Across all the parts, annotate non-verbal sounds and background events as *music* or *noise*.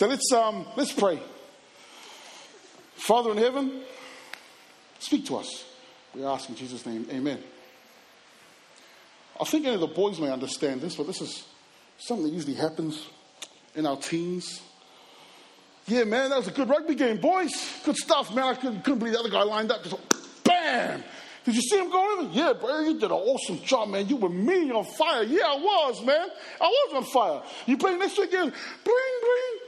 So let's, um, let's pray. Father in heaven, speak to us. We ask in Jesus' name, amen. I think any of the boys may understand this, but this is something that usually happens in our teens. Yeah, man, that was a good rugby game, boys. Good stuff, man. I couldn't, couldn't believe the other guy lined up. Just bam! Did you see him go over? Yeah, bro, you did an awesome job, man. You were me on fire. Yeah, I was, man. I was on fire. You play next week again. Bling, bling.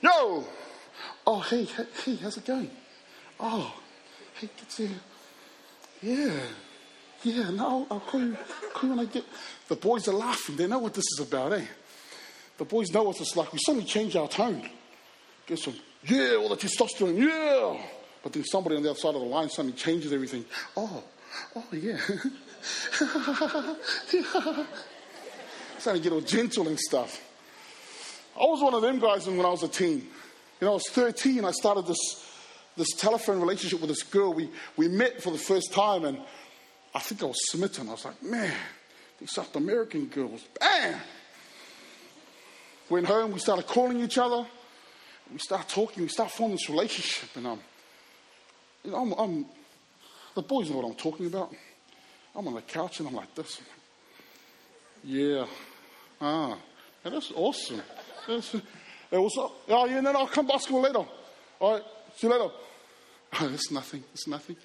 Yo. Oh, hey, hey, how's it going? Oh, hey, good to see Yeah. Yeah, no, I'll call you, call you when I get. The boys are laughing. They know what this is about, eh? The boys know what it's like. We suddenly change our tone. Get some, yeah, all the testosterone, yeah. But then somebody on the other side of the line suddenly changes everything. Oh, oh, yeah. *laughs* yeah. Starting to get all gentle and stuff. I was one of them guys when I was a teen. You know, I was 13. I started this, this telephone relationship with this girl. We, we met for the first time, and I think I was smitten. I was like, man, these South American girls, bam! Went home, we started calling each other. We started talking, we started forming this relationship. And um, you know, I'm, I'm, the boys know what I'm talking about. I'm on the couch and I'm like this. Yeah. Ah, that's awesome. It was, oh, yeah, then I'll come basketball later. All right, see you later. *laughs* Oh, it's nothing. It's nothing.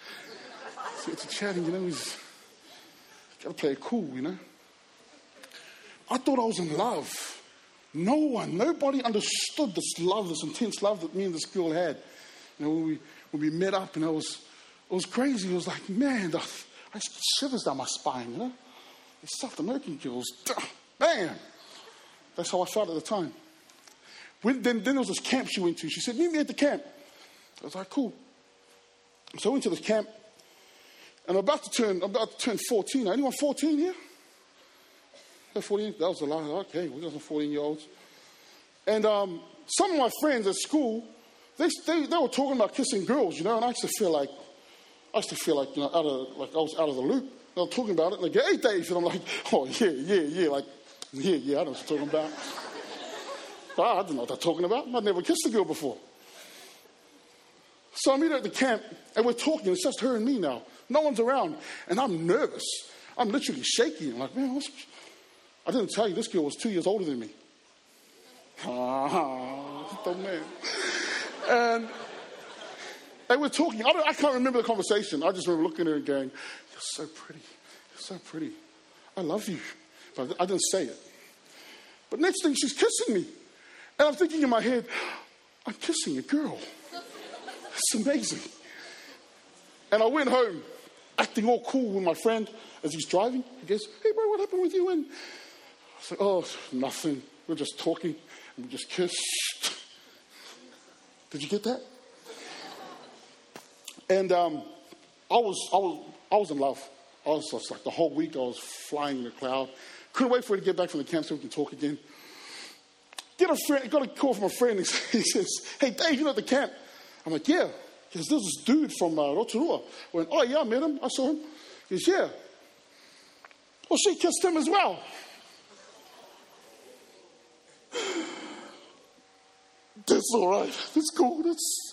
So it's a chatting, you know. He's got to play it cool, you know. I thought I was in love. No one, nobody understood this love, this intense love that me and this girl had. You know, when we, when we met up, and it was, it was crazy. It was like, man, the, I just shivers down my spine, you know? These South American girls, *tsk* man. That's how I felt at the time. Then, then there was this camp she went to. She said, meet me at the camp. I was like, cool. So I went to this camp, and I'm about to turn, I'm about to turn 14. Anyone 14 here? 14, that was a lot. Okay, we got some 14 year olds. And um, some of my friends at school, they, they, they were talking about kissing girls, you know, and I used to feel like, I used to feel like, you know, out of, like I was out of the loop. They were talking about it, and they go, hey, Dave. And I'm like, *laughs* oh, yeah, yeah, yeah. Like, yeah, yeah, I know what you're talking about. But I don't know what they're talking about. I've never kissed a girl before. So I meet her at the camp, and we're talking. It's just her and me now. No one's around. And I'm nervous. I'm literally shaking. I'm like, man, what's, I didn't tell you, this girl was two years older than me. Ah, *laughs* the man. And they were talking. I, I, can't remember the conversation. I just remember looking at her and going, You're so pretty. You're so pretty. I love you. But I didn't say it. But next thing, she's kissing me. And I'm thinking in my head, I'm kissing a girl. It's amazing. And I went home acting all cool with my friend as he's driving. He goes, Hey, bro, what happened with you? And I said, Oh, nothing. We're just talking and we just kissed. Did you get that? And um, I, was, I, was, I was in love. I was like the whole week I was flying in the cloud. Couldn't wait for her to get back from the camp so we can talk again. Get a friend, got a call from a friend. *laughs* He says, Hey, Dave, you at the camp? I'm like, Yeah. He says, This dude from uh, Rotorua. I went, Oh, yeah, I met him. I saw him. He says, Yeah. Well, she kissed him as well. *sighs* That's all right. That's cool. That's,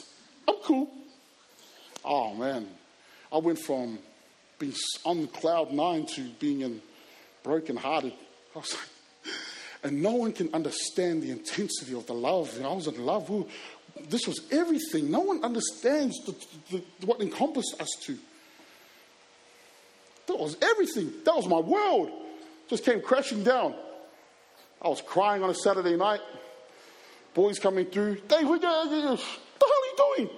I'm cool. Oh, man. I went from being on cloud nine to being in brokenhearted. I was like, and no one can understand the intensity of the love. You know, I was in love. Ooh, this was everything. No one understands the, the, what encompassed us to. That was everything. That was my world. Just came crashing down. I was crying on a Saturday night. Boys coming through. Dave, what the hell are you doing?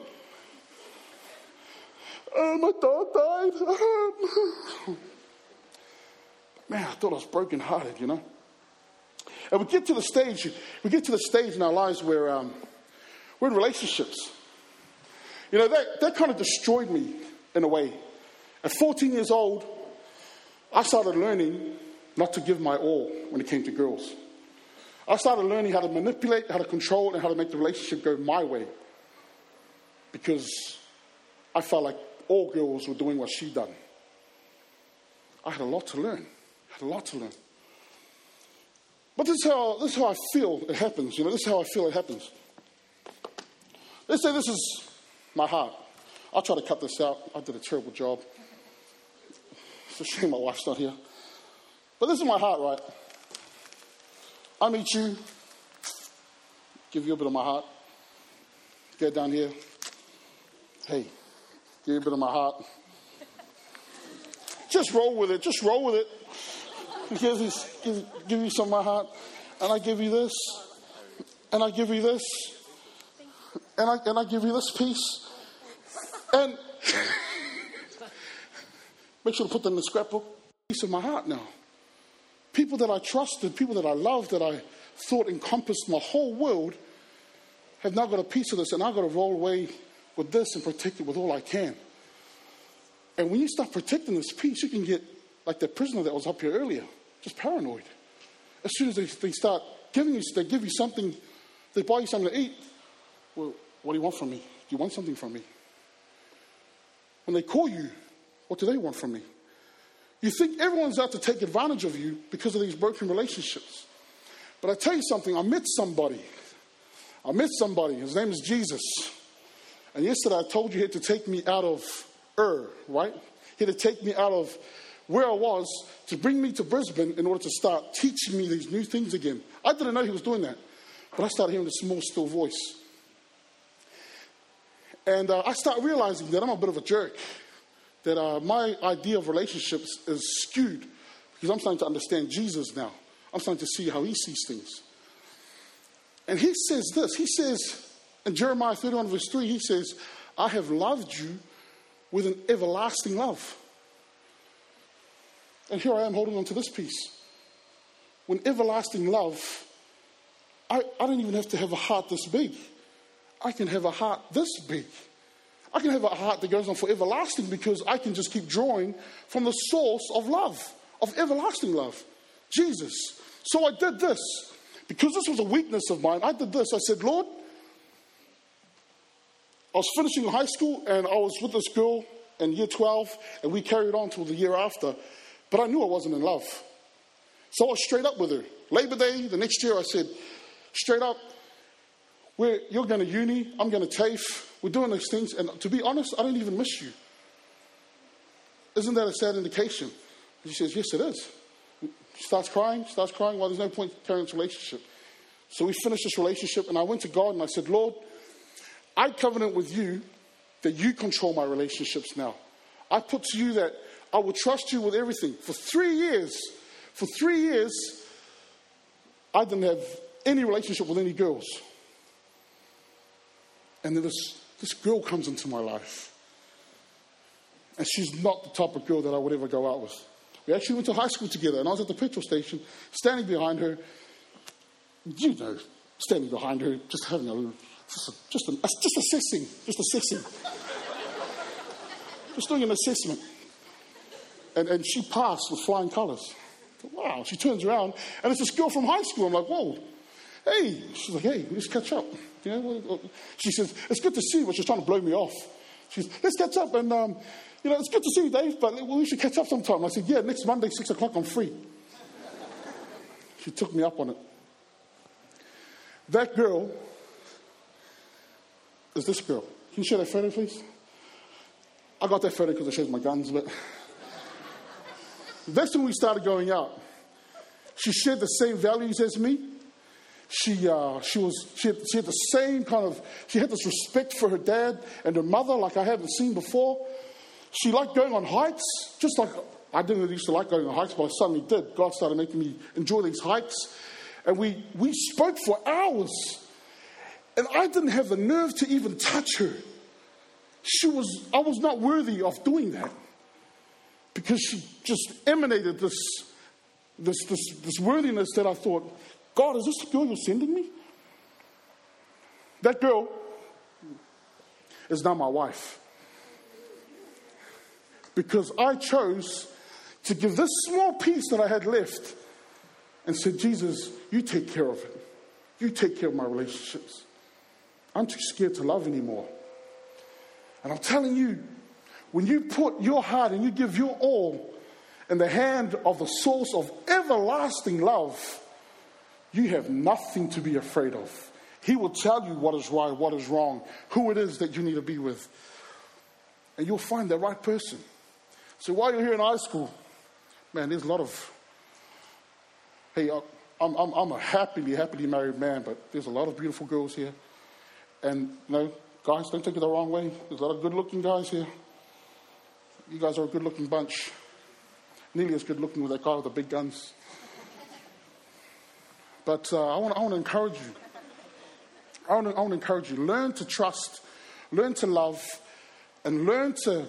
Oh, my dog died. *laughs* Man, I thought I was brokenhearted, you know. And we get to the stage, we get to the stage in our lives where um, we're in relationships. You know, that, that kind of destroyed me in a way. At 14 years old, I started learning not to give my all when it came to girls. I started learning how to manipulate, how to control, and how to make the relationship go my way. Because I felt like all girls were doing what she done. I had a lot to learn. I had a lot to learn. But this is how this is how I feel it happens. You know, this is how I feel it happens. Let's say this is my heart. I'll try to cut this out. I did a terrible job. It's a shame my wife's not here. But this is my heart, right? I meet you, give you a bit of my heart. Get down here. Hey, give you a bit of my heart. Just roll with it. Just roll with it. Give you, give, give you some of my heart. And I give you this. And I give you this. And I, and I give you this piece. And *laughs* make sure to put them in the scrapbook. Piece of my heart now. People that I trusted, people that I loved, that I thought encompassed my whole world, have now got a piece of this, and I've got to roll away with this and protect it with all I can. And when you start protecting this piece, you can get like the prisoner that was up here earlier, just paranoid. As soon as they, they start giving you, they give you something, they buy you something to eat. Well, what do you want from me? Do you want something from me? When they call you, what do they want from me? You think everyone's out to take advantage of you because of these broken relationships. But I tell you something, I met somebody. I met somebody. His name is Jesus. And yesterday I told you he had to take me out of Ur, right? He had to take me out of where I was to bring me to Brisbane in order to start teaching me these new things again. I didn't know he was doing that. But I started hearing the small, still voice. And uh, I started realizing that I'm a bit of a jerk that uh, my idea of relationships is skewed because I'm starting to understand Jesus now. I'm starting to see how he sees things. And he says this He says in Jeremiah 31, verse 3, he says, I have loved you with an everlasting love. And here I am holding on to this piece. When everlasting love, I, I don't even have to have a heart this big. I can have a heart this big. I can have a heart that goes on for everlasting because I can just keep drawing from the source of love, of everlasting love, Jesus. So I did this. Because this was a weakness of mine, I did this. I said, Lord, I was finishing high school and I was with this girl in year 12 and we carried on till the year after, but I knew I wasn't in love. So I was straight up with her. Labor Day, the next year, I said, straight up, we're, you're going to uni, I'm going to TAFE, we're doing those things, and to be honest, I don't even miss you. Isn't that a sad indication? She says, Yes, it is. She starts crying, starts crying. Well, there's no point carrying this relationship. So we finished this relationship, and I went to God and I said, Lord, I covenant with you that you control my relationships now. I put to you that I will trust you with everything. For three years, for three years, I didn't have any relationship with any girls. And then this this girl comes into my life. And she's not the type of girl that I would ever go out with. We actually went to high school together, and I was at the petrol station, standing behind her. You know, standing behind her, just having a just, a, just, a, just assessing, just assessing. *laughs* just doing an assessment. And, and she passed with flying colours. Wow, she turns around, and it's this girl from high school. I'm like, whoa, hey. She's like, hey, let's catch up. You know, she says, it's good to see you, but she's trying to blow me off. She says, let's catch up and, um, you know, it's good to see you, Dave, but we should catch up sometime. I said, yeah, next Monday, 6 o'clock, I'm free. she took me up on it. That girl is this girl. Can you show that photo, please? I got that photo because it shows my guns, but that's when we started going out. She shared the same values as me she, uh, she, was, she had, she, had, the same kind of, she had this respect for her dad and her mother like I hadn't seen before. She liked going on hikes, just like I didn't really used to like going on hikes, but I suddenly did. God started making me enjoy these hikes. And we, we spoke for hours. And I didn't have the nerve to even touch her. She was, I was not worthy of doing that. Because she just emanated this, this, this, this worthiness that I thought, God, is this the girl you're sending me? That girl is now my wife. Because I chose to give this small piece that I had left and said, Jesus, you take care of it. You take care of my relationships. I'm too scared to love anymore. And I'm telling you, when you put your heart and you give your all in the hand of the source of everlasting love, you have nothing to be afraid of. He will tell you what is right, what is wrong, who it is that you need to be with. And you'll find the right person. So while you're here in high school, man, there's a lot of, hey, uh, I'm, I'm, I'm a happily, happily married man, but there's a lot of beautiful girls here. And, you know, guys, don't take it the wrong way. There's a lot of good looking guys here. You guys are a good looking bunch. Nearly as good looking with that guy with the big guns. But uh, I, want, I to encourage you. I want, to, I encourage you. Learn to trust, learn to love, and learn to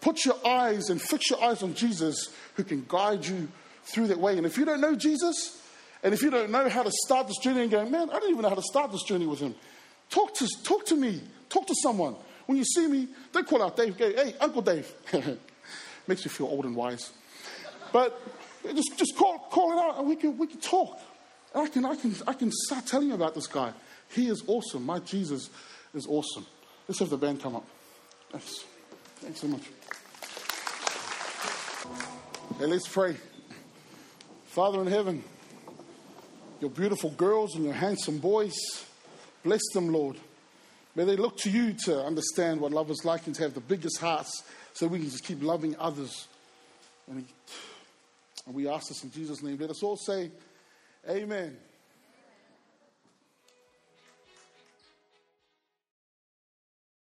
put your eyes and fix your eyes on Jesus who can guide you through that way. And if you don't know Jesus, and if you don't know how to start this journey and go, man, I don't even know how to start this journey with him, talk to, talk to me, talk to someone. When you see me, don't call out Dave, hey, Uncle Dave. *laughs* Makes you feel old and wise. But just, just call, call it out and we can, we can talk. And I can, I, can, I can start telling you about this guy. He is awesome. My Jesus is awesome. Let's have the band come up. Thanks. Thanks so much. Hey, let's pray. Father in heaven, your beautiful girls and your handsome boys, bless them, Lord. May they look to you to understand what love is like and to have the biggest hearts so we can just keep loving others. And we ask this in Jesus' name. Let us all say, Amen.